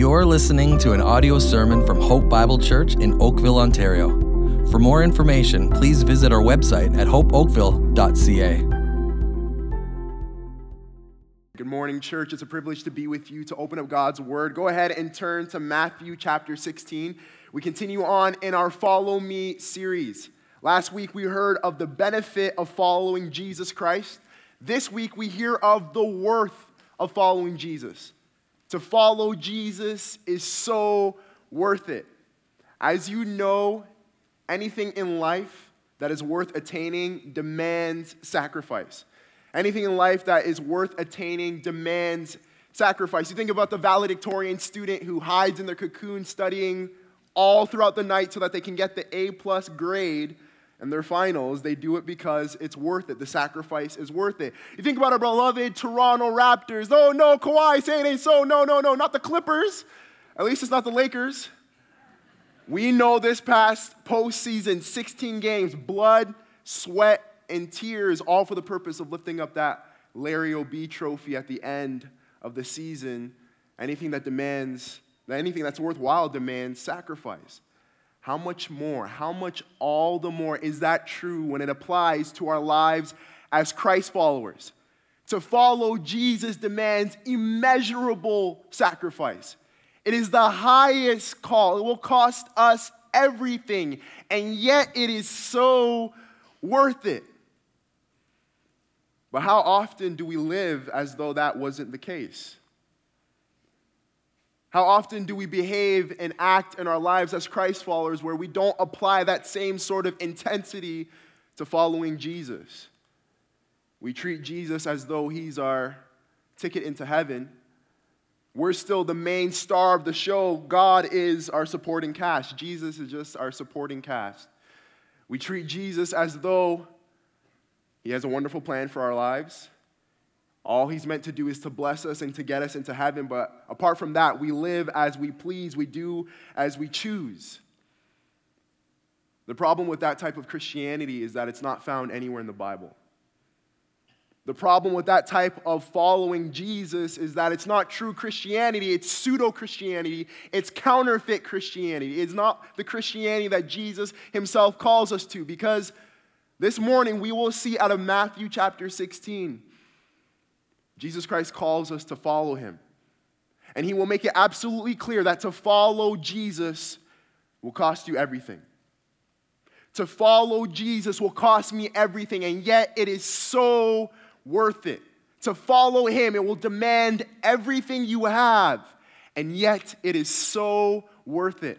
You're listening to an audio sermon from Hope Bible Church in Oakville, Ontario. For more information, please visit our website at hopeoakville.ca. Good morning, church. It's a privilege to be with you to open up God's Word. Go ahead and turn to Matthew chapter 16. We continue on in our Follow Me series. Last week we heard of the benefit of following Jesus Christ. This week we hear of the worth of following Jesus. To follow Jesus is so worth it. As you know, anything in life that is worth attaining demands sacrifice. Anything in life that is worth attaining demands sacrifice. You think about the valedictorian student who hides in their cocoon studying all throughout the night so that they can get the A plus grade and their finals, they do it because it's worth it. The sacrifice is worth it. You think about our beloved Toronto Raptors. Oh, no, Kawhi, say it ain't so. No, no, no, not the Clippers. At least it's not the Lakers. We know this past postseason, 16 games, blood, sweat, and tears, all for the purpose of lifting up that Larry O'Brien trophy at the end of the season. Anything that demands, anything that's worthwhile demands sacrifice. How much more, how much all the more is that true when it applies to our lives as Christ followers? To follow Jesus demands immeasurable sacrifice. It is the highest call. It will cost us everything, and yet it is so worth it. But how often do we live as though that wasn't the case? How often do we behave and act in our lives as Christ followers where we don't apply that same sort of intensity to following Jesus? We treat Jesus as though he's our ticket into heaven. We're still the main star of the show. God is our supporting cast. Jesus is just our supporting cast. We treat Jesus as though he has a wonderful plan for our lives all he's meant to do is to bless us and to get us into heaven. But apart from that, we live as we please, we do as we choose. The problem with that type of Christianity is that it's not found anywhere in the Bible. The problem with that type of following Jesus is that it's not true Christianity, it's pseudo Christianity, it's counterfeit Christianity. It's not the Christianity that Jesus himself calls us to. Because this morning we will see out of Matthew chapter 16 Jesus Christ calls us to follow him. And he will make it absolutely clear that to follow Jesus will cost you everything. To follow Jesus will cost me everything, and yet it is so worth it. To follow him, it will demand everything you have, and yet it is so worth it.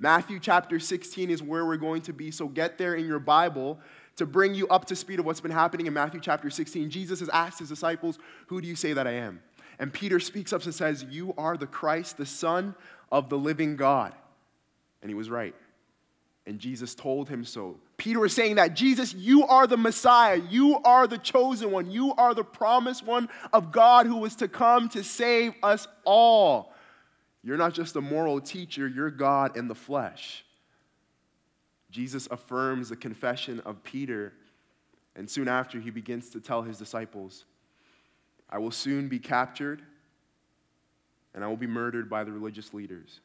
Matthew chapter 16 is where we're going to be, so get there in your Bible to bring you up to speed of what's been happening in Matthew chapter 16, Jesus has asked his disciples, Who do you say that I am? And Peter speaks up and says, You are the Christ, the Son of the living God. And he was right. And Jesus told him so. Peter was saying that Jesus, you are the Messiah. You are the chosen one. You are the promised one of God who was to come to save us all. You're not just a moral teacher, you're God in the flesh. Jesus affirms the confession of Peter, and soon after, he begins to tell his disciples, I will soon be captured, and I will be murdered by the religious leaders.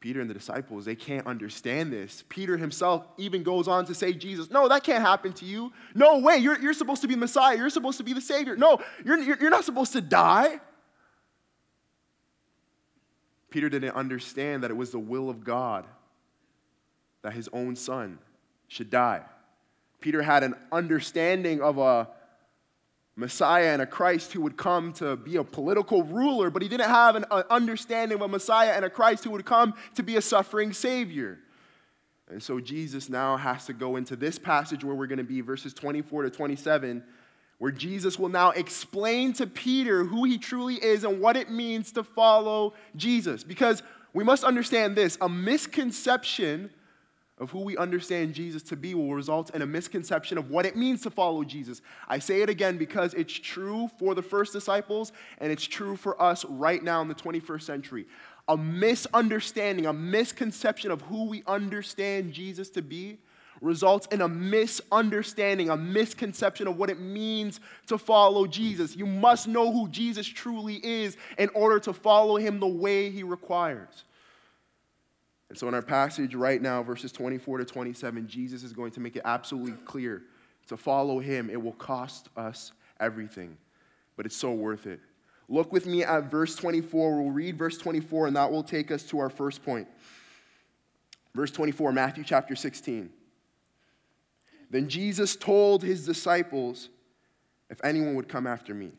Peter and the disciples, they can't understand this. Peter himself even goes on to say, Jesus, no, that can't happen to you. No way, you're, you're supposed to be Messiah. You're supposed to be the Savior. No, you're, you're not supposed to die. Peter didn't understand that it was the will of God that his own son should die. Peter had an understanding of a Messiah and a Christ who would come to be a political ruler, but he didn't have an uh, understanding of a Messiah and a Christ who would come to be a suffering Savior. And so Jesus now has to go into this passage where we're going to be, verses 24 to 27, where Jesus will now explain to Peter who he truly is and what it means to follow Jesus. Because we must understand this a misconception of who we understand Jesus to be will result in a misconception of what it means to follow Jesus. I say it again because it's true for the first disciples and it's true for us right now in the 21st century. A misunderstanding, a misconception of who we understand Jesus to be results in a misunderstanding, a misconception of what it means to follow Jesus. You must know who Jesus truly is in order to follow him the way he requires. And so, in our passage right now, verses 24 to 27, Jesus is going to make it absolutely clear to follow him, it will cost us everything, but it's so worth it. Look with me at verse 24. We'll read verse 24, and that will take us to our first point. Verse 24, Matthew chapter 16. Then Jesus told his disciples, If anyone would come after me,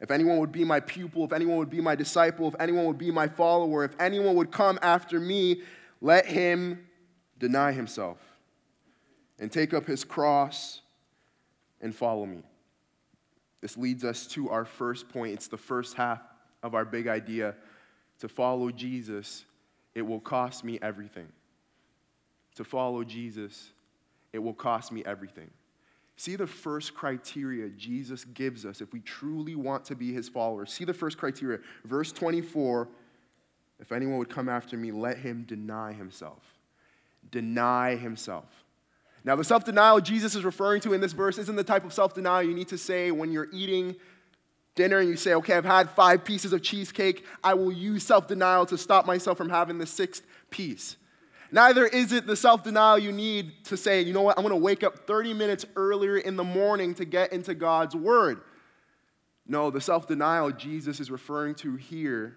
if anyone would be my pupil, if anyone would be my disciple, if anyone would be my follower, if anyone would come after me, let him deny himself and take up his cross and follow me. This leads us to our first point. It's the first half of our big idea. To follow Jesus, it will cost me everything. To follow Jesus, it will cost me everything. See the first criteria Jesus gives us if we truly want to be his followers. See the first criteria. Verse 24 If anyone would come after me, let him deny himself. Deny himself. Now, the self denial Jesus is referring to in this verse isn't the type of self denial you need to say when you're eating dinner and you say, okay, I've had five pieces of cheesecake. I will use self denial to stop myself from having the sixth piece. Neither is it the self denial you need to say, you know what, I'm going to wake up 30 minutes earlier in the morning to get into God's word. No, the self denial Jesus is referring to here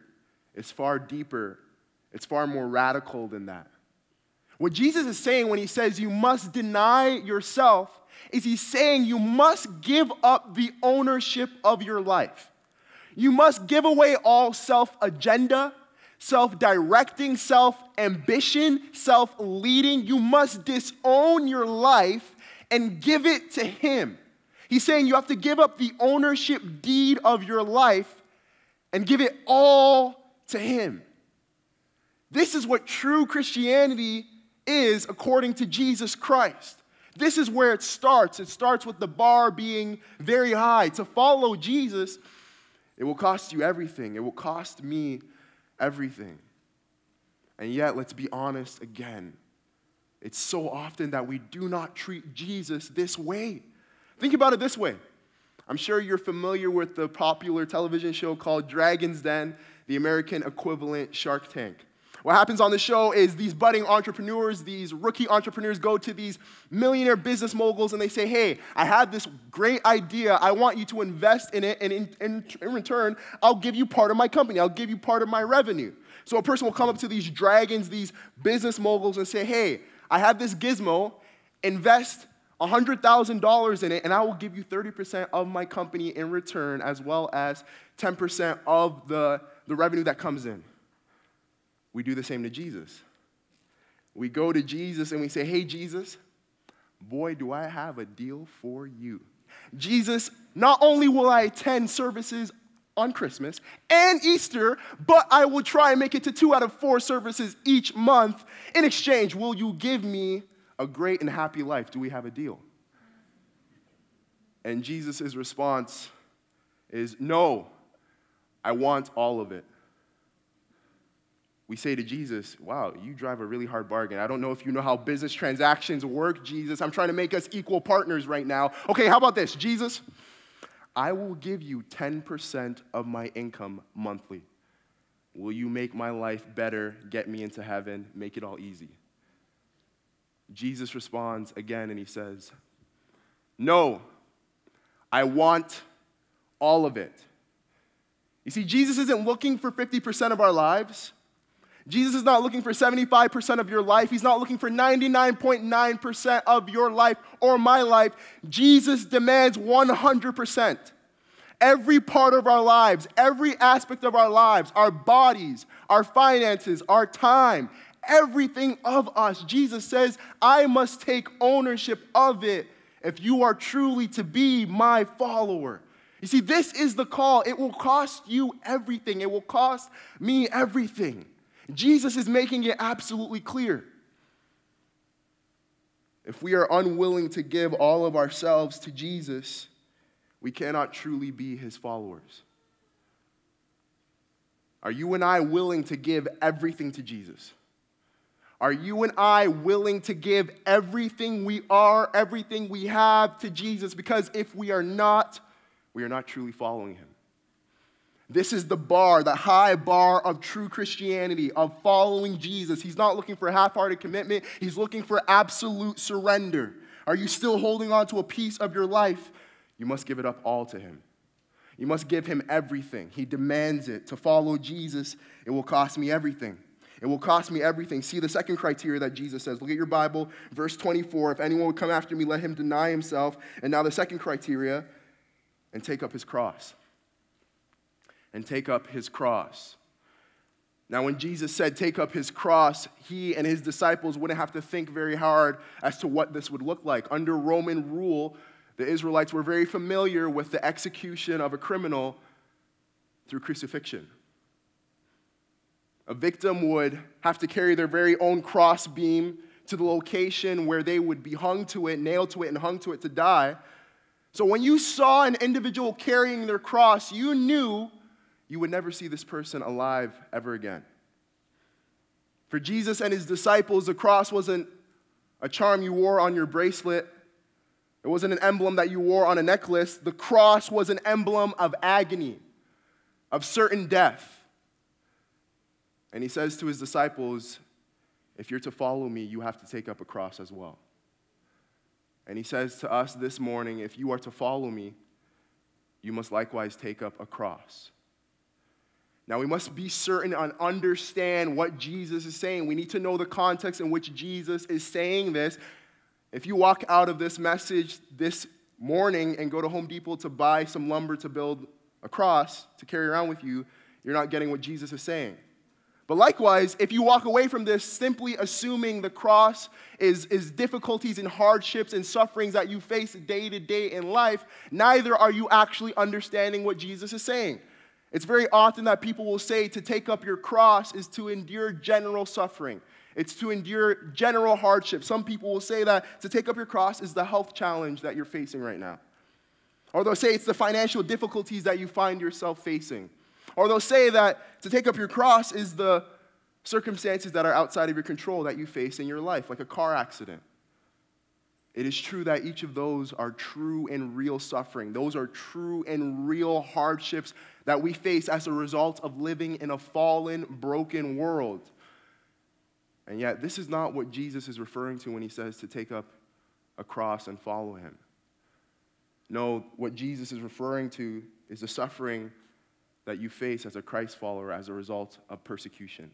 is far deeper, it's far more radical than that. What Jesus is saying when he says you must deny yourself is he's saying you must give up the ownership of your life. You must give away all self agenda, self directing, self ambition, self leading. You must disown your life and give it to him. He's saying you have to give up the ownership deed of your life and give it all to him. This is what true Christianity is according to Jesus Christ. This is where it starts. It starts with the bar being very high. To follow Jesus, it will cost you everything. It will cost me everything. And yet, let's be honest again. It's so often that we do not treat Jesus this way. Think about it this way. I'm sure you're familiar with the popular television show called Dragon's Den, the American equivalent Shark Tank. What happens on the show is these budding entrepreneurs, these rookie entrepreneurs go to these millionaire business moguls and they say, Hey, I had this great idea. I want you to invest in it, and in, in, in return, I'll give you part of my company, I'll give you part of my revenue. So a person will come up to these dragons, these business moguls, and say, Hey, I have this gizmo, invest $100,000 in it, and I will give you 30% of my company in return, as well as 10% of the, the revenue that comes in we do the same to Jesus. We go to Jesus and we say, Hey, Jesus, boy, do I have a deal for you. Jesus, not only will I attend services on Christmas and Easter, but I will try and make it to two out of four services each month. In exchange, will you give me a great and happy life? Do we have a deal? And Jesus' response is, No, I want all of it we say to Jesus, Wow, you drive a really hard bargain. I don't know if you know how business transactions work, Jesus. I'm trying to make us equal partners right now. Okay, how about this? Jesus, I will give you 10% of my income monthly. Will you make my life better, get me into heaven, make it all easy? Jesus responds again and he says, No, I want all of it. You see, Jesus isn't looking for 50% of our lives. Jesus is not looking for 75% of your life. He's not looking for 99.9% of your life or my life. Jesus demands 100%. Every part of our lives, every aspect of our lives, our bodies, our finances, our time, everything of us, Jesus says, I must take ownership of it if you are truly to be my follower. You see, this is the call. It will cost you everything, it will cost me everything. Jesus is making it absolutely clear. If we are unwilling to give all of ourselves to Jesus, we cannot truly be his followers. Are you and I willing to give everything to Jesus? Are you and I willing to give everything we are, everything we have to Jesus? Because if we are not, we are not truly following him. This is the bar, the high bar of true Christianity, of following Jesus. He's not looking for half hearted commitment, he's looking for absolute surrender. Are you still holding on to a piece of your life? You must give it up all to him. You must give him everything. He demands it. To follow Jesus, it will cost me everything. It will cost me everything. See the second criteria that Jesus says. Look at your Bible, verse 24. If anyone would come after me, let him deny himself. And now the second criteria, and take up his cross and take up his cross. Now, when Jesus said, Take up his cross, he and his disciples wouldn't have to think very hard as to what this would look like. Under Roman rule, the Israelites were very familiar with the execution of a criminal through crucifixion. A victim would have to carry their very own cross beam to the location where they would be hung to it, nailed to it, and hung to it to die. So when you saw an individual carrying their cross, you knew you would never see this person alive ever again. For Jesus and his disciples, the cross wasn't a charm you wore on your bracelet, it wasn't an emblem that you wore on a necklace. The cross was an emblem of agony, of certain death. And he says to his disciples, If you're to follow me, you have to take up a cross as well. And he says to us this morning, If you are to follow me, you must likewise take up a cross. Now, we must be certain and understand what Jesus is saying. We need to know the context in which Jesus is saying this. If you walk out of this message this morning and go to Home Depot to buy some lumber to build a cross to carry around with you, you're not getting what Jesus is saying. But likewise, if you walk away from this simply assuming the cross is, is difficulties and hardships and sufferings that you face day to day in life, neither are you actually understanding what Jesus is saying. It's very often that people will say to take up your cross is to endure general suffering. It's to endure general hardship. Some people will say that to take up your cross is the health challenge that you're facing right now. Or they'll say it's the financial difficulties that you find yourself facing. Or they'll say that to take up your cross is the circumstances that are outside of your control that you face in your life, like a car accident. It is true that each of those are true and real suffering. Those are true and real hardships that we face as a result of living in a fallen, broken world. And yet, this is not what Jesus is referring to when he says to take up a cross and follow him. No, what Jesus is referring to is the suffering that you face as a Christ follower as a result of persecution.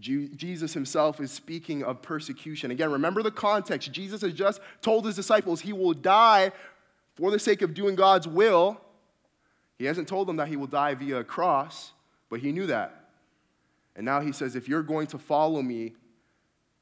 Jesus himself is speaking of persecution. Again, remember the context. Jesus has just told his disciples he will die for the sake of doing God's will. He hasn't told them that he will die via a cross, but he knew that. And now he says, if you're going to follow me,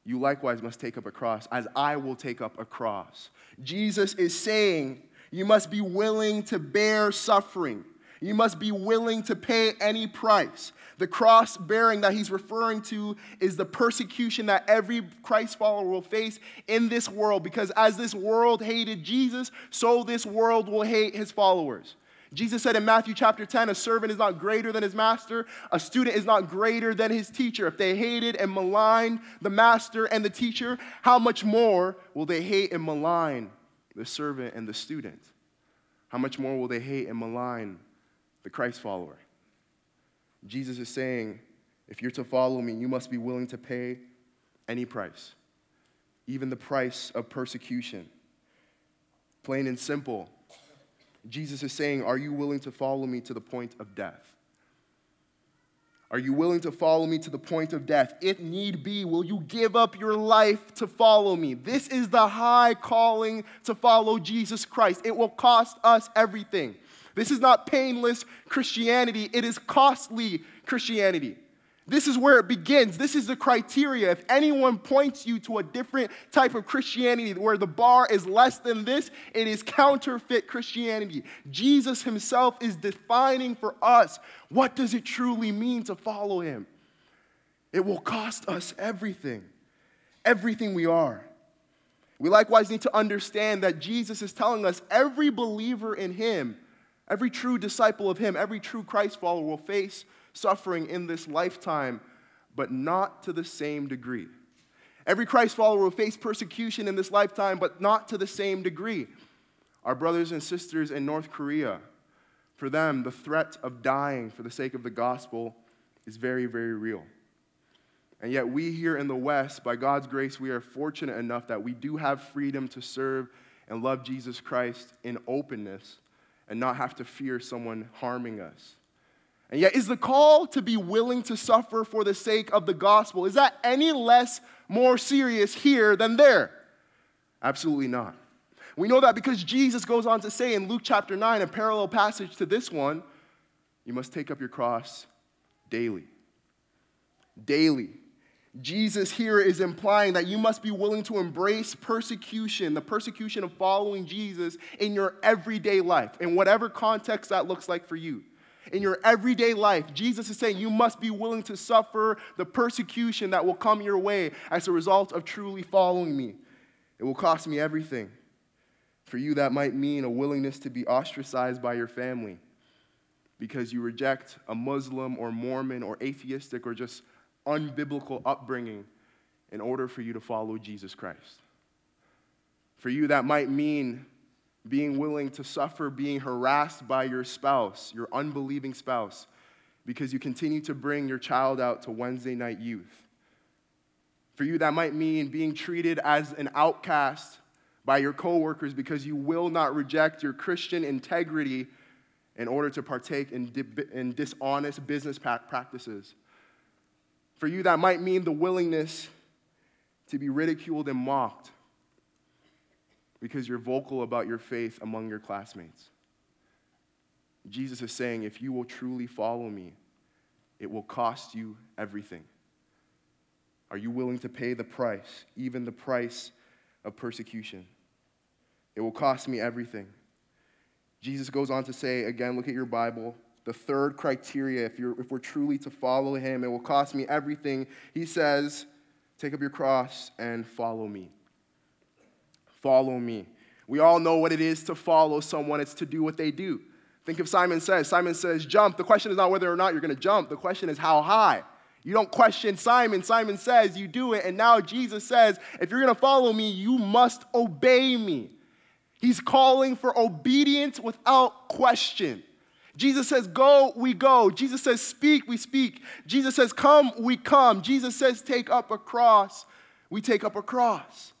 you likewise must take up a cross, as I will take up a cross. Jesus is saying, you must be willing to bear suffering. You must be willing to pay any price. The cross bearing that he's referring to is the persecution that every Christ follower will face in this world because as this world hated Jesus, so this world will hate his followers. Jesus said in Matthew chapter 10, a servant is not greater than his master, a student is not greater than his teacher. If they hated and maligned the master and the teacher, how much more will they hate and malign the servant and the student? How much more will they hate and malign the Christ follower? Jesus is saying, if you're to follow me, you must be willing to pay any price, even the price of persecution. Plain and simple, Jesus is saying, Are you willing to follow me to the point of death? Are you willing to follow me to the point of death? If need be, will you give up your life to follow me? This is the high calling to follow Jesus Christ. It will cost us everything. This is not painless Christianity, it is costly Christianity. This is where it begins. This is the criteria. If anyone points you to a different type of Christianity where the bar is less than this, it is counterfeit Christianity. Jesus himself is defining for us what does it truly mean to follow him? It will cost us everything. Everything we are. We likewise need to understand that Jesus is telling us every believer in him Every true disciple of Him, every true Christ follower will face suffering in this lifetime. but not to the same degree. Every Christ follower will face persecution in this lifetime, but not to the same degree. Our brothers and sisters in North Korea, for them, the threat of dying for the sake of the gospel is very, very real. And yet, we here in the West, by God's grace, we are fortunate enough that we do have freedom to serve and love Jesus Christ in openness and not have to fear someone harming us. And yet, is the call to be willing to suffer for the sake of the gospel, is that any less more serious here than there? Absolutely not. We know that because Jesus goes on to say in Luke chapter 9, a parallel passage to this one, you must take up your cross daily. Daily. Jesus here is implying that you must be willing to embrace persecution, the persecution of following Jesus in your everyday life, in whatever context that looks like for you. In your everyday life, Jesus is saying you must be willing to suffer the persecution that will come your way as a result of truly following me. It will cost me everything. For you, that might mean a willingness to be ostracized by your family because you reject a Muslim or Mormon or atheistic or just unbiblical upbringing in order for you to follow Jesus Christ. For you, that might mean being willing to suffer being harassed by your spouse, your unbelieving spouse, because you continue to bring your child out to Wednesday night youth. For you, that might mean being treated as an outcast by your coworkers because you will not reject your Christian integrity in order to partake in, di- in dishonest business practices. For you, that might mean the willingness to be ridiculed and mocked because you're vocal about your faith among your classmates. Jesus is saying, if you will truly follow me, it will cost you everything. Are you willing to pay the price, even the price of persecution? It will cost me everything. Jesus goes on to say, again, look at your Bible. The third criteria, if, you're, if we're truly to follow him, it will cost me everything. He says, Take up your cross and follow me. Follow me. We all know what it is to follow someone, it's to do what they do. Think of Simon says. Simon says, Jump. The question is not whether or not you're going to jump, the question is how high. You don't question Simon. Simon says, You do it. And now Jesus says, If you're going to follow me, you must obey me. He's calling for obedience without question. Jesus says, Go, we go. Jesus says, Speak, we speak. Jesus says, Come, we come. Jesus says, Take up a cross, we take up a cross.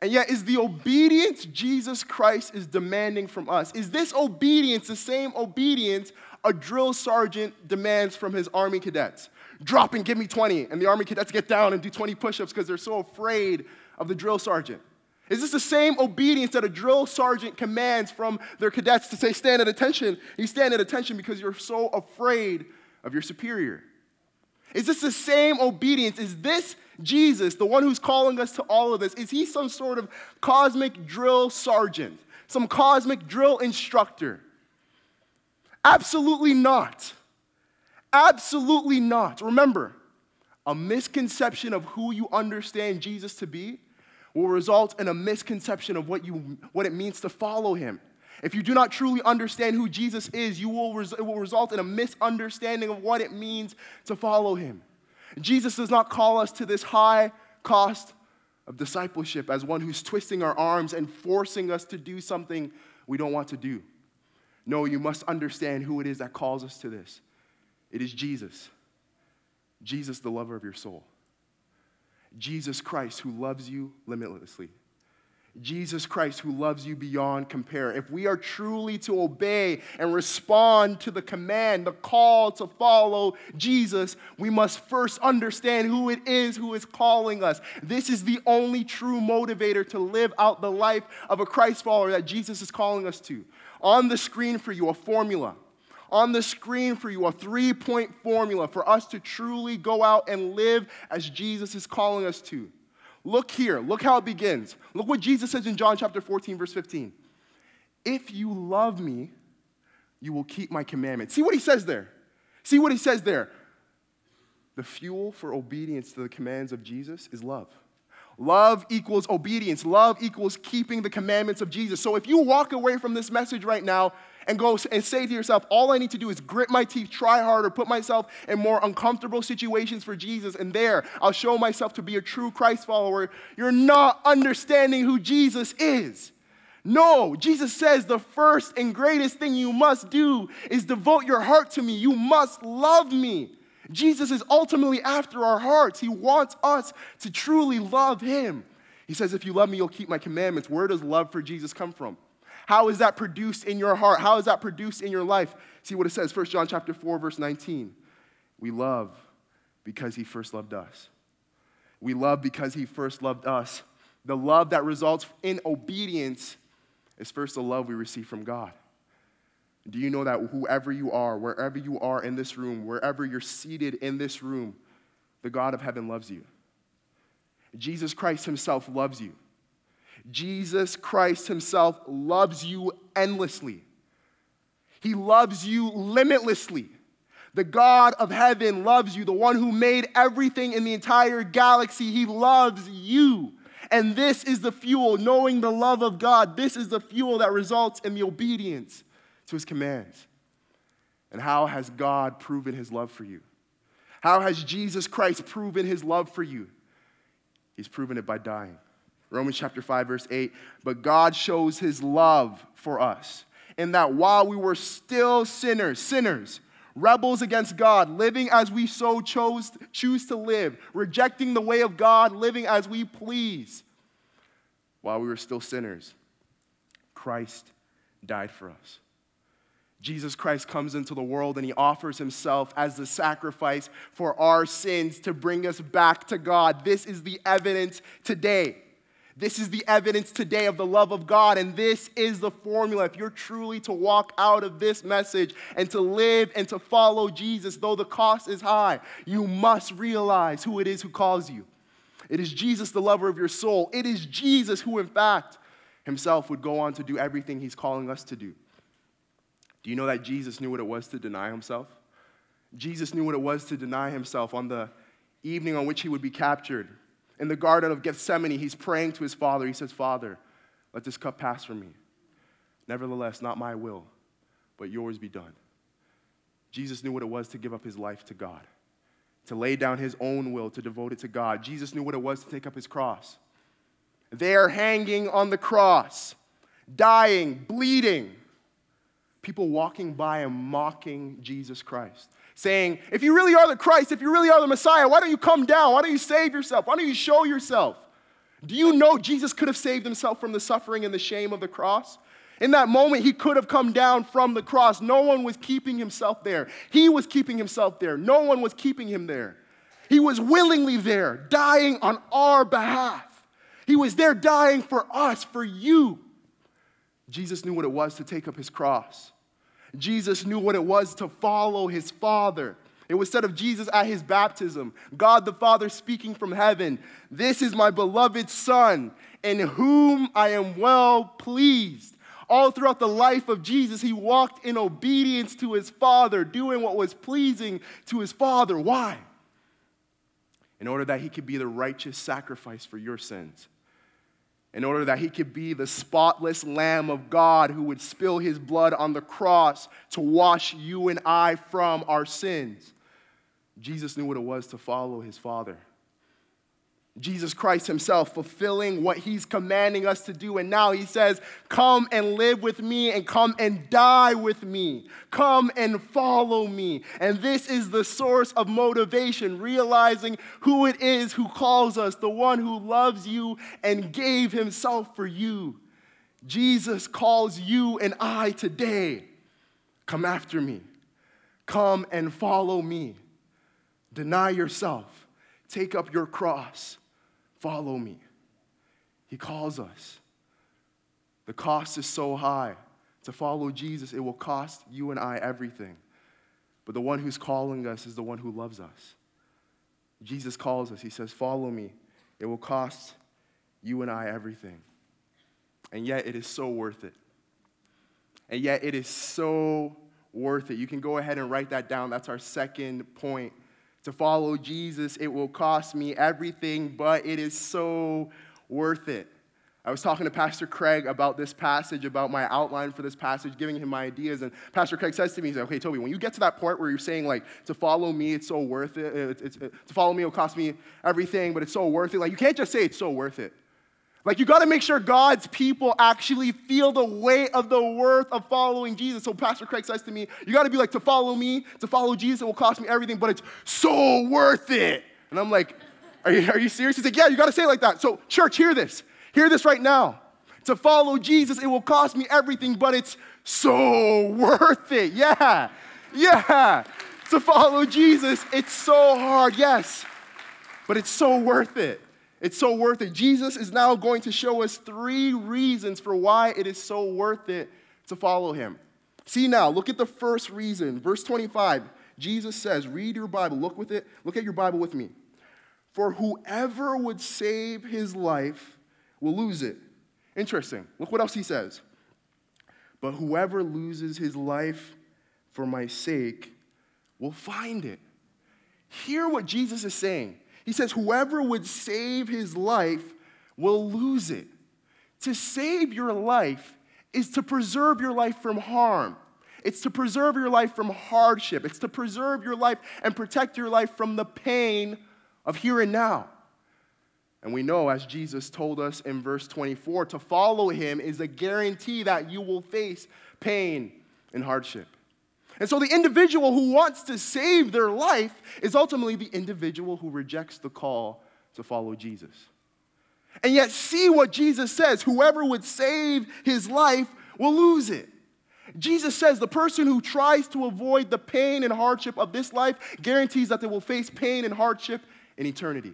And yet, is the obedience Jesus Christ is demanding from us? Is this obedience the same obedience a drill sergeant demands from his army cadets? Drop and give me 20. And the army cadets get down and do 20 push ups because they're so afraid of the drill sergeant. Is this the same obedience that a drill sergeant commands from their cadets to say, stand at attention? You stand at attention because you're so afraid of your superior. Is this the same obedience? Is this Jesus, the one who's calling us to all of this, is he some sort of cosmic drill sergeant, some cosmic drill instructor? Absolutely not. Absolutely not. Remember, a misconception of who you understand Jesus to be will result in a misconception of what, you, what it means to follow him. If you do not truly understand who Jesus is, you will res- it will result in a misunderstanding of what it means to follow him. Jesus does not call us to this high cost of discipleship as one who's twisting our arms and forcing us to do something we don't want to do. No, you must understand who it is that calls us to this. It is Jesus. Jesus, the lover of your soul. Jesus Christ, who loves you limitlessly. Jesus Christ, who loves you beyond compare. If we are truly to obey and respond to the command, the call to follow Jesus, we must first understand who it is who is calling us. This is the only true motivator to live out the life of a Christ follower that Jesus is calling us to. On the screen for you, a formula on the screen for you a three point formula for us to truly go out and live as Jesus is calling us to. Look here, look how it begins. Look what Jesus says in John chapter 14, verse 15. If you love me, you will keep my commandments. See what he says there? See what he says there? The fuel for obedience to the commands of Jesus is love. Love equals obedience. Love equals keeping the commandments of Jesus. So if you walk away from this message right now and go and say to yourself, all I need to do is grit my teeth, try harder, put myself in more uncomfortable situations for Jesus, and there I'll show myself to be a true Christ follower, you're not understanding who Jesus is. No, Jesus says the first and greatest thing you must do is devote your heart to me. You must love me. Jesus is ultimately after our hearts. He wants us to truly love him. He says, If you love me, you'll keep my commandments. Where does love for Jesus come from? How is that produced in your heart? How is that produced in your life? See what it says, 1 John chapter 4, verse 19. We love because he first loved us. We love because he first loved us. The love that results in obedience is first the love we receive from God. Do you know that whoever you are, wherever you are in this room, wherever you're seated in this room, the God of heaven loves you? Jesus Christ himself loves you. Jesus Christ himself loves you endlessly. He loves you limitlessly. The God of heaven loves you, the one who made everything in the entire galaxy. He loves you. And this is the fuel, knowing the love of God. This is the fuel that results in the obedience to his commands. And how has God proven his love for you? How has Jesus Christ proven his love for you? He's proven it by dying. Romans chapter 5, verse 8. But God shows his love for us in that while we were still sinners, sinners, rebels against God, living as we so chose, choose to live, rejecting the way of God, living as we please, while we were still sinners, Christ died for us. Jesus Christ comes into the world and he offers himself as the sacrifice for our sins to bring us back to God. This is the evidence today. This is the evidence today of the love of God, and this is the formula. If you're truly to walk out of this message and to live and to follow Jesus, though the cost is high, you must realize who it is who calls you. It is Jesus, the lover of your soul. It is Jesus who, in fact, himself would go on to do everything he's calling us to do. Do you know that Jesus knew what it was to deny himself? Jesus knew what it was to deny himself on the evening on which he would be captured. In the Garden of Gethsemane, he's praying to his Father. He says, Father, let this cup pass from me. Nevertheless, not my will, but yours be done. Jesus knew what it was to give up his life to God, to lay down his own will, to devote it to God. Jesus knew what it was to take up his cross. There, hanging on the cross, dying, bleeding, people walking by and mocking Jesus Christ, saying, If you really are the Christ, if you really are the Messiah, why don't you come down? Why don't you save yourself? Why don't you show yourself? Do you know Jesus could have saved himself from the suffering and the shame of the cross? In that moment, he could have come down from the cross. No one was keeping himself there. He was keeping himself there. No one was keeping him there. He was willingly there, dying on our behalf. He was there dying for us, for you. Jesus knew what it was to take up his cross. Jesus knew what it was to follow his Father. It was said of Jesus at his baptism God the Father speaking from heaven, This is my beloved Son, in whom I am well pleased. All throughout the life of Jesus, he walked in obedience to his Father, doing what was pleasing to his Father. Why? In order that he could be the righteous sacrifice for your sins in order that he could be the spotless Lamb of God who would spill his blood on the cross to wash you and I from our sins. Jesus knew what it was to follow his Father. Jesus Christ Himself fulfilling what He's commanding us to do. And now He says, Come and live with me and come and die with me. Come and follow me. And this is the source of motivation, realizing who it is who calls us, the one who loves you and gave Himself for you. Jesus calls you and I today. Come after me. Come and follow me. Deny yourself. Take up your cross Follow me. He calls us. The cost is so high. To follow Jesus, it will cost you and I everything. But the one who's calling us is the one who loves us. Jesus calls us. He says, Follow me. It will cost you and I everything. And yet, it is so worth it. And yet, it is so worth it. You can go ahead and write that down. That's our second point to follow Jesus, it will cost me everything, but it is so worth it. I was talking to Pastor Craig about this passage, about my outline for this passage, giving him my ideas. And Pastor Craig says to me, he's like, okay, Toby, when you get to that point where you're saying, like, to follow me, it's so worth it. It's, it's, it to follow me, it'll cost me everything, but it's so worth it. Like, you can't just say it's so worth it. Like, you got to make sure God's people actually feel the weight of the worth of following Jesus. So, Pastor Craig says to me, you got to be like, to follow me, to follow Jesus, it will cost me everything, but it's so worth it. And I'm like, are you, are you serious? He's like, yeah, you got to say it like that. So, church, hear this. Hear this right now. To follow Jesus, it will cost me everything, but it's so worth it. Yeah, yeah. To follow Jesus, it's so hard, yes, but it's so worth it. It's so worth it. Jesus is now going to show us three reasons for why it is so worth it to follow him. See now, look at the first reason. Verse 25, Jesus says, read your Bible, look with it, look at your Bible with me. For whoever would save his life will lose it. Interesting. Look what else he says. But whoever loses his life for my sake will find it. Hear what Jesus is saying. He says, Whoever would save his life will lose it. To save your life is to preserve your life from harm. It's to preserve your life from hardship. It's to preserve your life and protect your life from the pain of here and now. And we know, as Jesus told us in verse 24, to follow him is a guarantee that you will face pain and hardship. And so, the individual who wants to save their life is ultimately the individual who rejects the call to follow Jesus. And yet, see what Jesus says whoever would save his life will lose it. Jesus says the person who tries to avoid the pain and hardship of this life guarantees that they will face pain and hardship in eternity.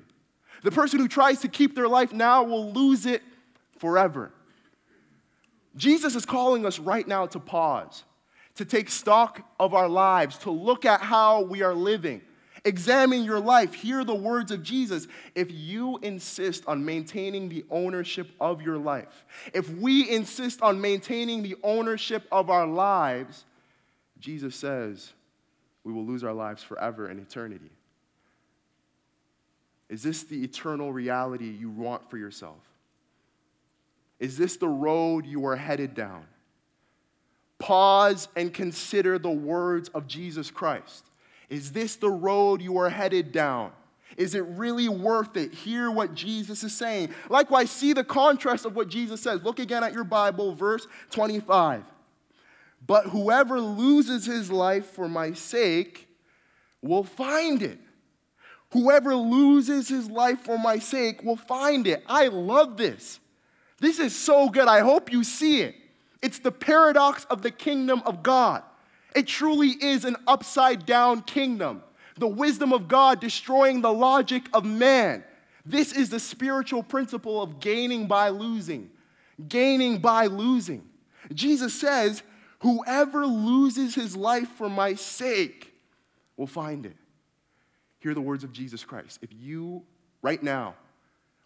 The person who tries to keep their life now will lose it forever. Jesus is calling us right now to pause, to take stock of our lives, to look at how we are living. Examine your life. Hear the words of Jesus. If you insist on maintaining the ownership of your life, if we insist on maintaining the ownership of our lives, Jesus says we will lose our lives forever in eternity. Is this the eternal reality you want for yourself? Is this the road you are headed down? Pause and consider the words of Jesus Christ. Is this the road you are headed down? Is it really worth it? Hear what Jesus is saying. Likewise, see the contrast of what Jesus says. Look again at your Bible, verse 25. But whoever loses his life for my sake will find it. Whoever loses his life for my sake will find it. I love this. This is so good. I hope you see it. It's the paradox of the kingdom of God. It truly is an upside down kingdom. The wisdom of God destroying the logic of man. This is the spiritual principle of gaining by losing. Gaining by losing. Jesus says, Whoever loses his life for my sake will find it. Hear the words of Jesus Christ. If you, right now,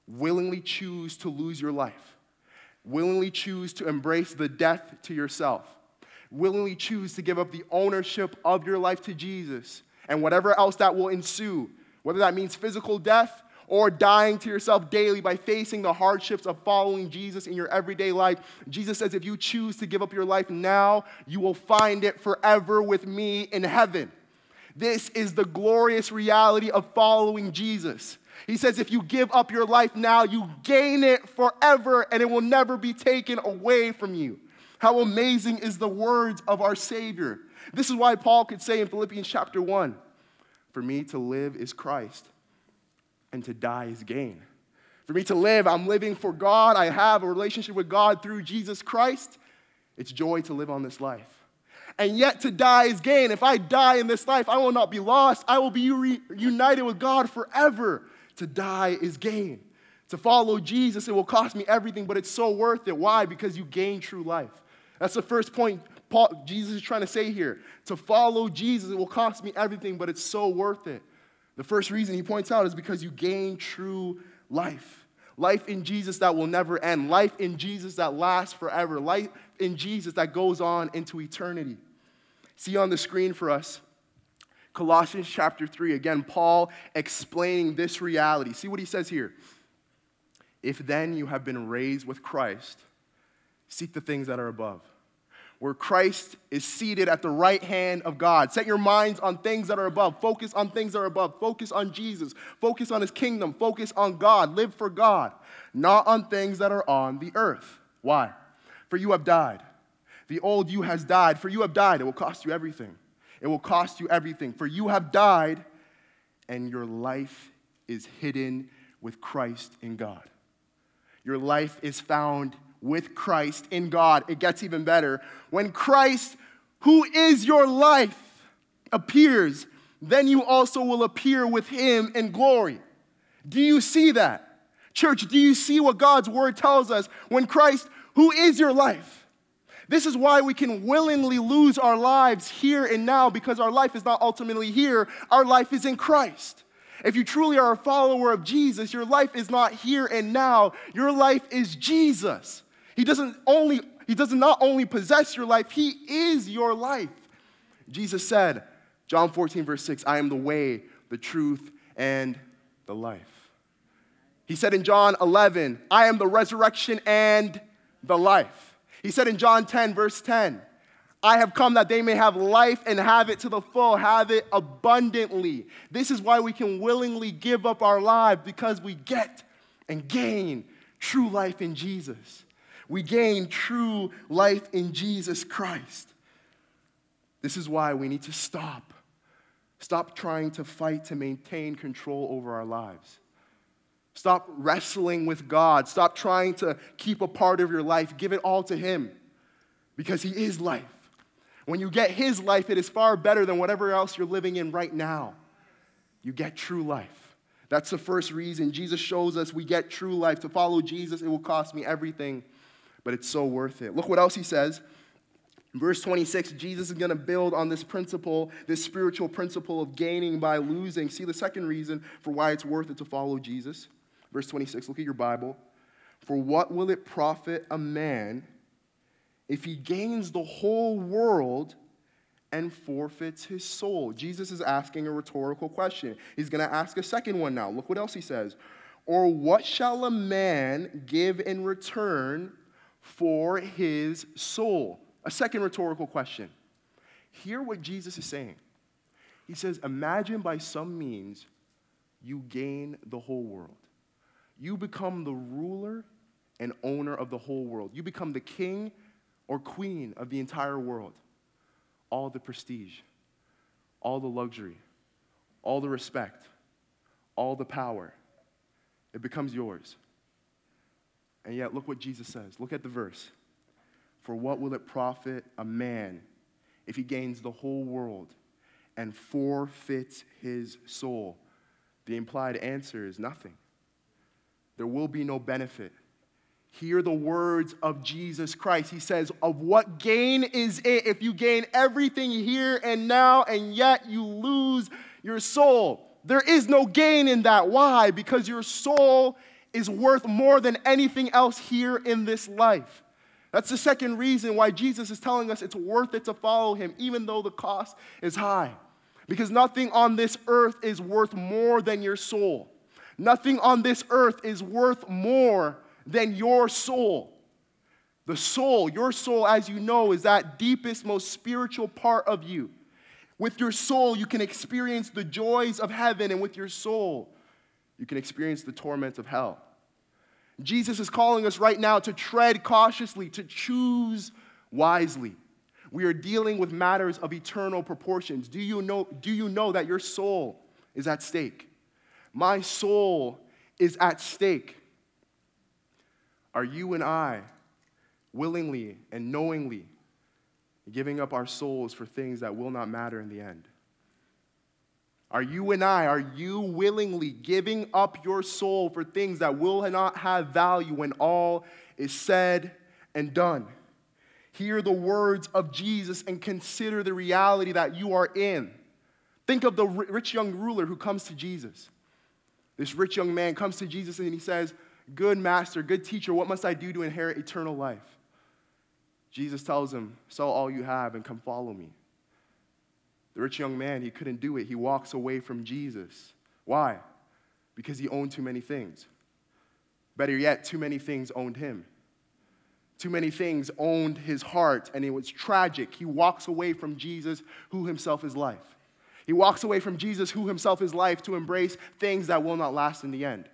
willingly choose to lose your life, willingly choose to embrace the death to yourself, willingly choose to give up the ownership of your life to Jesus, and whatever else that will ensue, whether that means physical death or dying to yourself daily by facing the hardships of following Jesus in your everyday life. Jesus says, if you choose to give up your life now, you will find it forever with me in heaven. This is the glorious reality of following Jesus. He says, if you give up your life now, you gain it forever and it will never be taken away from you. How amazing is the words of our Savior. This is why Paul could say in Philippians chapter 1 For me to live is Christ, and to die is gain. For me to live, I'm living for God. I have a relationship with God through Jesus Christ. It's joy to live on this life and yet to die is gain. If I die in this life, I will not be lost. I will be reunited with God forever. To die is gain. To follow Jesus, it will cost me everything, but it's so worth it. Why? Because you gain true life. That's the first point Paul, Jesus is trying to say here. To follow Jesus, it will cost me everything, but it's so worth it. The first reason he points out is because you gain true life. Life in Jesus that will never end. Life in Jesus that lasts forever. Life in Jesus that goes on into eternity. See on the screen for us Colossians chapter 3. Again, Paul explaining this reality. See what he says here. If then you have been raised with Christ, seek the things that are above, where Christ is seated at the right hand of God. Set your minds on things that are above. Focus on things that are above. Focus on Jesus. Focus on his kingdom. Focus on God. Live for God, not on things that are on the earth. Why? For you have died. The old you has died. For you have died. It will cost you everything. It will cost you everything. For you have died, and your life is hidden with Christ in God. Your life is found with Christ in God. It gets even better. When Christ, who is your life, appears, then you also will appear with him in glory. Do you see that? Church, do you see what God's word tells us? When Christ, who is your life, this is why we can willingly lose our lives here and now because our life is not ultimately here. Our life is in Christ. If you truly are a follower of Jesus, your life is not here and now. Your life is Jesus. He doesn't only he does not only possess your life, he is your life. Jesus said, John 14 verse 6, I am the way, the truth and the life. He said in John 11, I am the resurrection and the life. He said in John 10 verse 10, I have come that they may have life and have it to the full, have it abundantly. This is why we can willingly give up our lives because we get and gain true life in Jesus. We gain true life in Jesus Christ. This is why we need to stop. Stop trying to fight to maintain control over our lives. Stop wrestling with God. Stop trying to keep a part of your life. Give it all to Him because He is life. When you get His life, it is far better than whatever else you're living in right now. You get true life. That's the first reason Jesus shows us we get true life. To follow Jesus, it will cost me everything, but it's so worth it. Look what else He says. verse 26, Jesus is going to build on this principle, this spiritual principle of gaining by losing. See the second reason for why it's worth it to follow Jesus. Verse 26, look at your Bible. For what will it profit a man if he gains the whole world and forfeits his soul? Jesus is asking a rhetorical question. He's going to ask a second one now. Look what else he says. Or what shall a man give in return for his soul? A second rhetorical question. Hear what Jesus is saying. He says, Imagine by some means you gain the whole world. You become the ruler and owner of the whole world. You become the king or queen of the entire world. All the prestige, all the luxury, all the respect, all the power. It becomes yours. And yet, look what Jesus says. Look at the verse. For what will it profit a man if he gains the whole world and forfeits his soul? The implied answer is nothing. There will be no benefit Hear the words of Jesus Christ. He says, Of what gain is it if you gain everything here and now and yet you lose your soul? There is no gain in that. Why? Because your soul is worth more than anything else here in this life. That's the second reason why Jesus is telling us it's worth it to follow him, even though the cost is high. Because nothing on this earth is worth more than your soul. Nothing on this earth is worth more than your soul. The soul, your soul, as you know, is that deepest, most spiritual part of you. With your soul, you can experience the joys of heaven, and with your soul, you can experience the torments of hell. Jesus is calling us right now to tread cautiously, to choose wisely. We are dealing with matters of eternal proportions. Do you know, do you know that your soul is at stake? My soul is at stake. Are you and I willingly and knowingly giving up our souls for things that will not matter in the end? Are you and I, are you willingly giving up your soul for things that will not have value when all is said and done? Hear the words of Jesus and consider the reality that you are in. Think of the rich young ruler who comes to Jesus. This rich young man comes to Jesus and he says, Good master, good teacher, what must I do to inherit eternal life? Jesus tells him, Sell all you have and come follow me. The rich young man, he couldn't do it. He walks away from Jesus. Why? Because he owned too many things. Better yet, too many things owned him. Too many things owned his heart, and it was tragic. He walks away from Jesus, who himself is life. He walks away from Jesus, who himself is life, to embrace things that will not last in the end.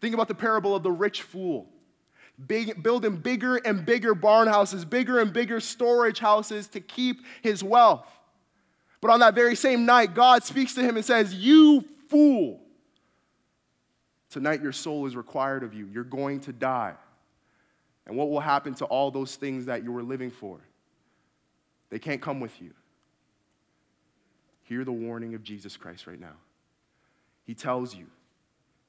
Think about the parable of the rich fool. Big, building bigger and bigger barn houses, bigger and bigger storage houses to keep his wealth. But on that very same night, God speaks to him and says, You fool. Tonight, your soul is required of you. You're going to die. And what will happen to all those things that you were living for? They can't come with you. Hear the warning of Jesus Christ right now. He tells you,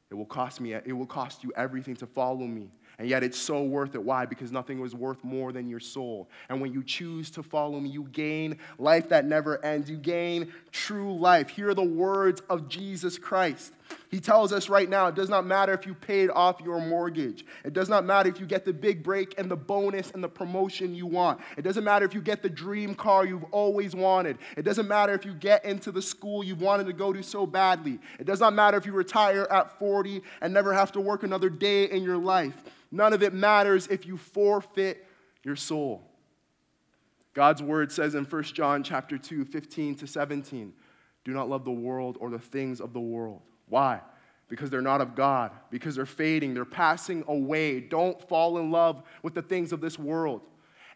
it will cost me it will cost you everything to follow me. And yet it's so worth it. Why? Because nothing was worth more than your soul. And when you choose to follow me, you gain life that never ends. You gain true life. Hear the words of Jesus Christ. He tells us right now it does not matter if you paid off your mortgage. It does not matter if you get the big break and the bonus and the promotion you want. It doesn't matter if you get the dream car you've always wanted. It doesn't matter if you get into the school you've wanted to go to so badly. It does not matter if you retire at 40 and never have to work another day in your life. None of it matters if you forfeit your soul. God's word says in 1 John chapter 2, 15 to 17, do not love the world or the things of the world. Why? Because they're not of God, because they're fading, they're passing away. Don't fall in love with the things of this world.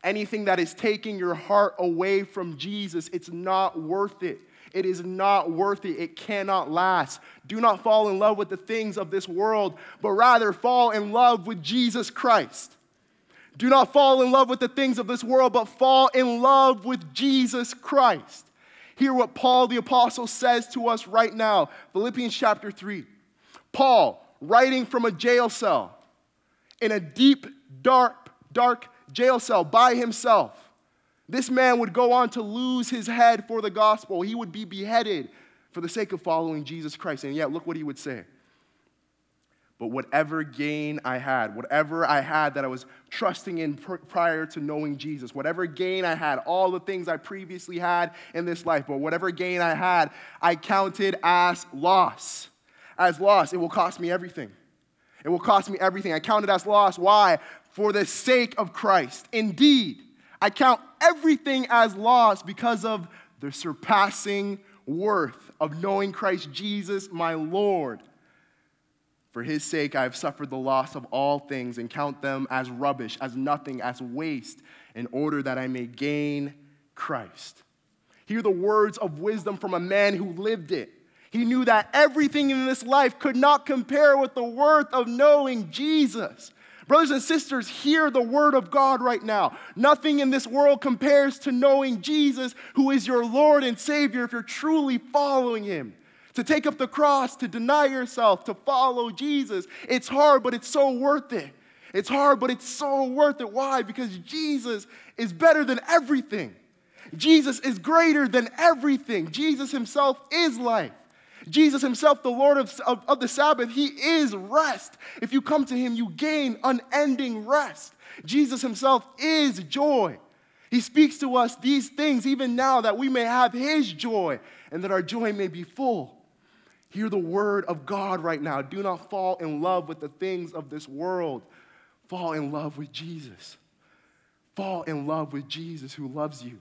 Anything that is taking your heart away from Jesus, it's not worth it. It is not worthy. It cannot last. Do not fall in love with the things of this world, but rather fall in love with Jesus Christ. Do not fall in love with the things of this world, but fall in love with Jesus Christ. Hear what Paul the Apostle says to us right now Philippians chapter 3. Paul, writing from a jail cell, in a deep, dark, dark jail cell by himself this man would go on to lose his head for the gospel. He would be beheaded for the sake of following Jesus Christ. And yet, look what he would say. But whatever gain I had, whatever I had that I was trusting in prior to knowing Jesus, whatever gain I had, all the things I previously had in this life, but whatever gain I had, I counted as loss. As loss, it will cost me everything. It will cost me everything. I count it as loss. Why? For the sake of Christ. Indeed, I count everything as loss because of the surpassing worth of knowing Christ Jesus, my Lord. For his sake, I have suffered the loss of all things and count them as rubbish, as nothing, as waste, in order that I may gain Christ. Hear the words of wisdom from a man who lived it. He knew that everything in this life could not compare with the worth of knowing Jesus. Brothers and sisters, hear the word of God right now. Nothing in this world compares to knowing Jesus, who is your Lord and Savior, if you're truly following Him. To take up the cross, to deny yourself, to follow Jesus. It's hard, but it's so worth it. It's hard, but it's so worth it. Why? Because Jesus is better than everything. Jesus is greater than everything. Jesus Himself is life. Jesus himself, the Lord of, of, of, the Sabbath, he is rest. If you come to him, you gain unending rest. Jesus himself is joy. He speaks to us these things even now that we may have his joy and that our joy may be full. Hear the word of God right now. Do not fall in love with the things of this world. Fall in love with Jesus. Fall in love with Jesus who loves you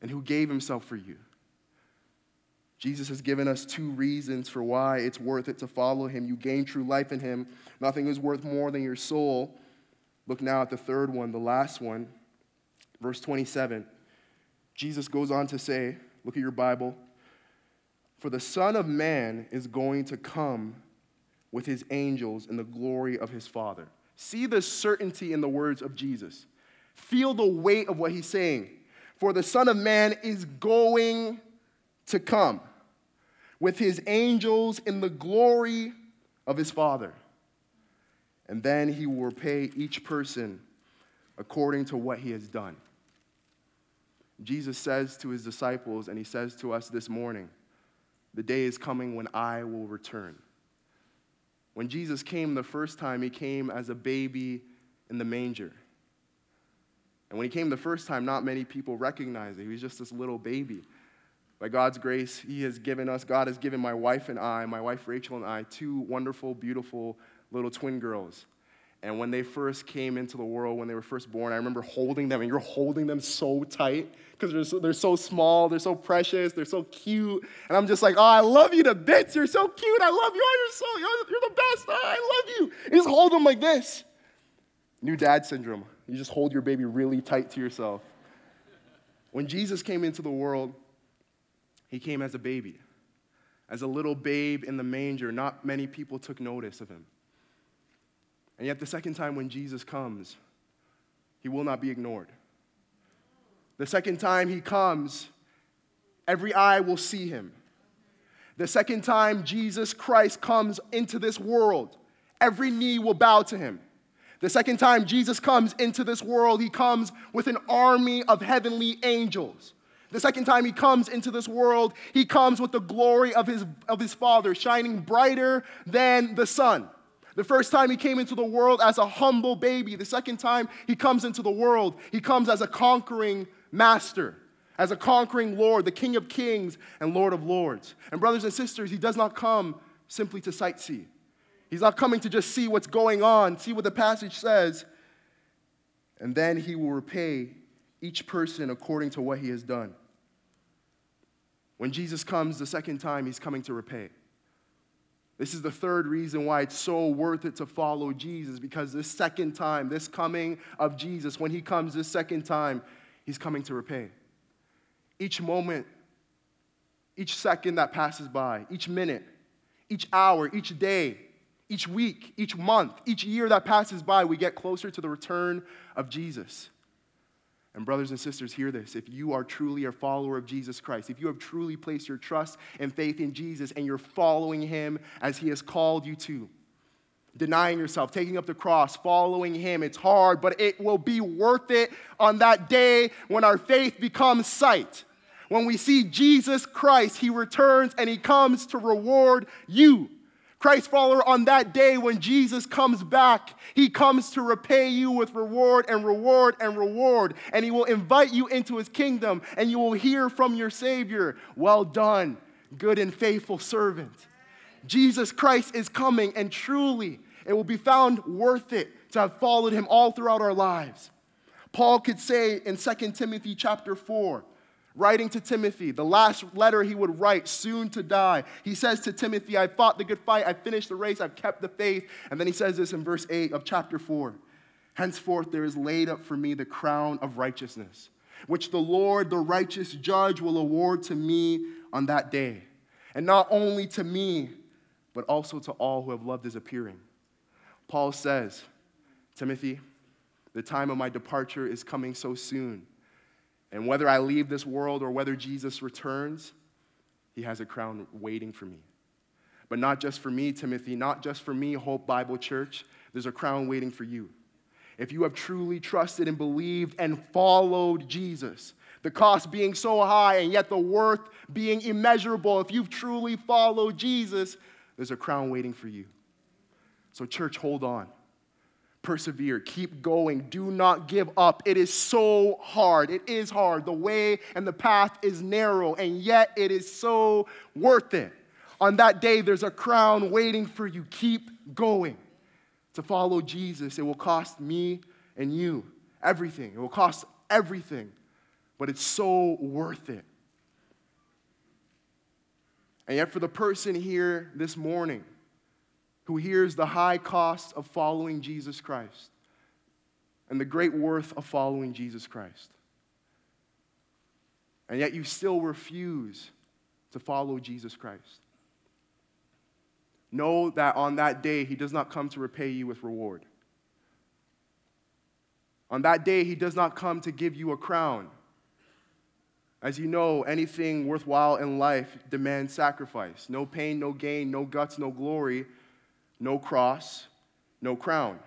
and who gave himself for you. Jesus has given us two reasons for why it's worth it to follow him. You gain true life in him. Nothing is worth more than your soul. Look now at the third one, the last one, verse 27. Jesus goes on to say, Look at your Bible. For the Son of Man is going to come with his angels in the glory of his Father. See the certainty in the words of Jesus. Feel the weight of what he's saying. For the Son of Man is going to come with his angels in the glory of his Father. And then he will repay each person according to what he has done. Jesus says to his disciples, and he says to us this morning, The day is coming when I will return. When Jesus came the first time, he came as a baby in the manger. And when he came the first time, not many people recognized it. He was just this little baby. By God's grace, He has given us, God has given my wife and I, my wife Rachel and I, two wonderful, beautiful little twin girls. And when they first came into the world, when they were first born, I remember holding them, and you're holding them so tight because they're, so, they're so small, they're so precious, they're so cute. And I'm just like, oh, I love you to bits. You're so cute. I love you. Oh, you're so, you're, the best. Oh, I love you. You just hold them like this. New dad syndrome. You just hold your baby really tight to yourself. When Jesus came into the world, he came as a baby, as a little babe in the manger. Not many people took notice of him. And yet, the second time when Jesus comes, he will not be ignored. The second time he comes, every eye will see him. The second time Jesus Christ comes into this world, every knee will bow to him. The second time Jesus comes into this world, he comes with an army of heavenly angels. The second time he comes into this world, he comes with the glory of his, of his Father, shining brighter than the sun. The first time he came into the world as a humble baby. The second time he comes into the world, he comes as a conquering master, as a conquering Lord, the King of kings and Lord of lords. And, brothers and sisters, he does not come simply to sightsee. He's not coming to just see what's going on, see what the passage says, and then he will repay each person according to what he has done. When Jesus comes the second time, he's coming to repay. This is the third reason why it's so worth it to follow Jesus because this second time, this coming of Jesus, when he comes this second time, he's coming to repay. Each moment, each second that passes by, each minute, each hour, each day, each week, each month, each year that passes by, we get closer to the return of Jesus. And, brothers and sisters, hear this. If you are truly a follower of Jesus Christ, if you have truly placed your trust and faith in Jesus and you're following him as he has called you to, denying yourself, taking up the cross, following him, it's hard, but it will be worth it on that day when our faith becomes sight. When we see Jesus Christ, he returns and he comes to reward you. Christ follower, on that day when Jesus comes back, he comes to repay you with reward and reward and reward. And he will invite you into his kingdom, and you will hear from your Savior, Well done, good and faithful servant. Jesus Christ is coming, and truly, it will be found worth it to have followed him all throughout our lives. Paul could say in 2 Timothy chapter 4, writing to Timothy, the last letter he would write, soon to die. He says to Timothy, I fought the good fight, I finished the race, I've kept the faith. And then he says this in verse 8 of chapter 4 Henceforth there is laid up for me the crown of righteousness, which the Lord, the righteous judge, will award to me on that day. And not only to me, but also to all who have loved his appearing. Paul says, Timothy, the time of my departure is coming so soon and whether I leave this world or whether Jesus returns, he has a crown waiting for me. But not just for me, Timothy, not just for me, Hope Bible Church. There's a crown waiting for you. If you have truly trusted and believed and followed Jesus, the cost being so high and yet the worth being immeasurable, if you've truly followed Jesus, there's a crown waiting for you. So, church, hold on persevere, keep going, do not give up. It is so hard. It is hard. The way and the path is narrow, and yet it is so worth it. On that day, there's a crown waiting for you. Keep going. To follow Jesus, it will cost me and you everything. It will cost everything, but it's so worth it. And yet, for the person here this morning, who hears the high cost of following Jesus Christ and the great worth of following Jesus Christ. And yet you still refuse to follow Jesus Christ. Know that on that day, He does not come to repay you with reward. On that day, He does not come to give you a crown. As you know, anything worthwhile in life demands sacrifice. No pain, no gain, no guts, no glory no cross, no crown.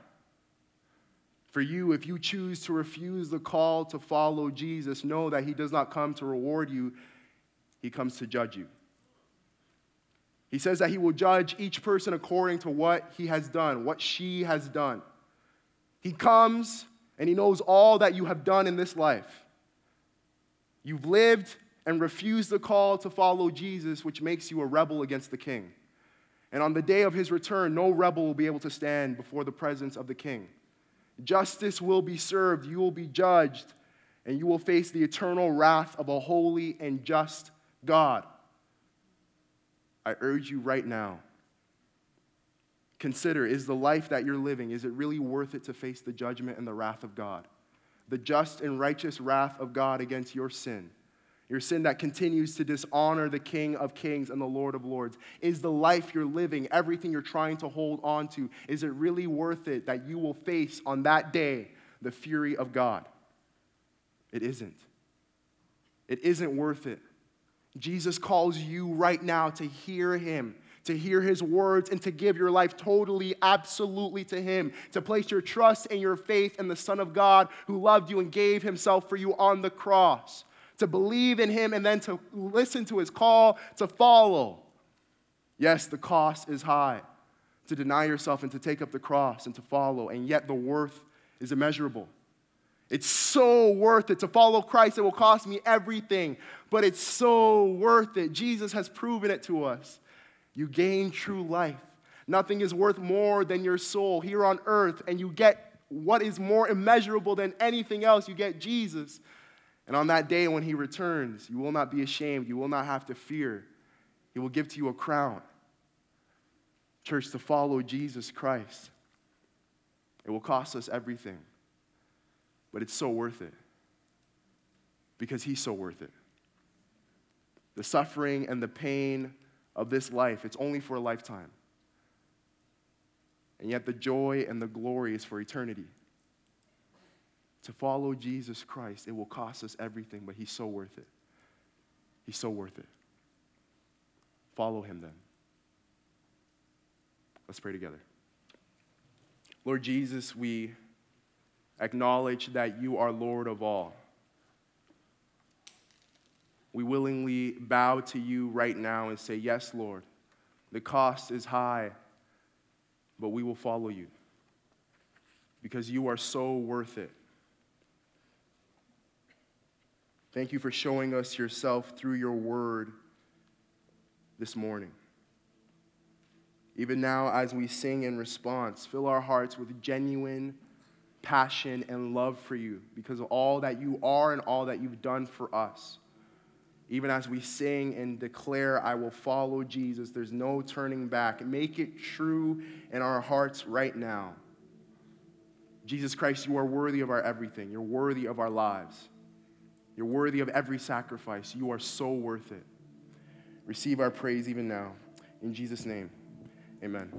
For you, if you choose to refuse the call to follow Jesus, know that He does not come to reward you, He comes to judge you. He says that He will judge each person according to what he has done, what she has done. He comes and He knows all that you have done in this life. You've lived and refused the call to follow Jesus, which makes you a rebel against the King. And on the day of his return, no rebel will be able to stand before the presence of the king. Justice will be served, you will be judged, and you will face the eternal wrath of a holy and just God. I urge you right now consider is the life that you're living is it really worth it to face the judgment and the wrath of God? The just and righteous wrath of God against your sin your sin that continues to dishonor the King of Kings and the Lord of Lords? Is the life you're living, everything you're trying to hold on to, is it really worth it that you will face on that day the fury of God? It isn't. It isn't worth it. Jesus calls you right now to hear him, to hear his words, and to give your life totally, absolutely to him, to place your trust and your faith in the Son of God who loved you and gave himself for you on the cross to believe in him, and then to listen to his call to follow. Yes, the cost is high to deny yourself and to take up the cross and to follow, and yet the worth is immeasurable. It's so worth it to follow Christ. It will cost me everything, but it's so worth it. Jesus has proven it to us. You gain true life. Nothing is worth more than your soul here on earth, and you get what is more immeasurable than anything else. You get Jesus. And on that day when he returns, you will not be ashamed. You will not have to fear. He will give to you a crown. Church, to follow Jesus Christ, it will cost us everything, but it's so worth it because he's so worth it. The suffering and the pain of this life, it's only for a lifetime. And yet the joy and the glory is for eternity to follow Jesus Christ, it will cost us everything, but He's so worth it. He's so worth it. Follow Him then. Let's pray together. Lord Jesus, we acknowledge that you are Lord of all. We willingly bow to you right now and say, Yes, Lord, the cost is high, but we will follow you because you are so worth it. Thank you for showing us yourself through your word this morning. Even now, as we sing in response, fill our hearts with genuine passion and love for you because of all that you are and all that you've done for us. Even as we sing and declare, I will follow Jesus, there's no turning back. Make it true in our hearts right now. Jesus Christ, you are worthy of our everything, you're worthy of our lives. You're worthy of every sacrifice. You are so worth it. Receive our praise even now. In Jesus' name, amen.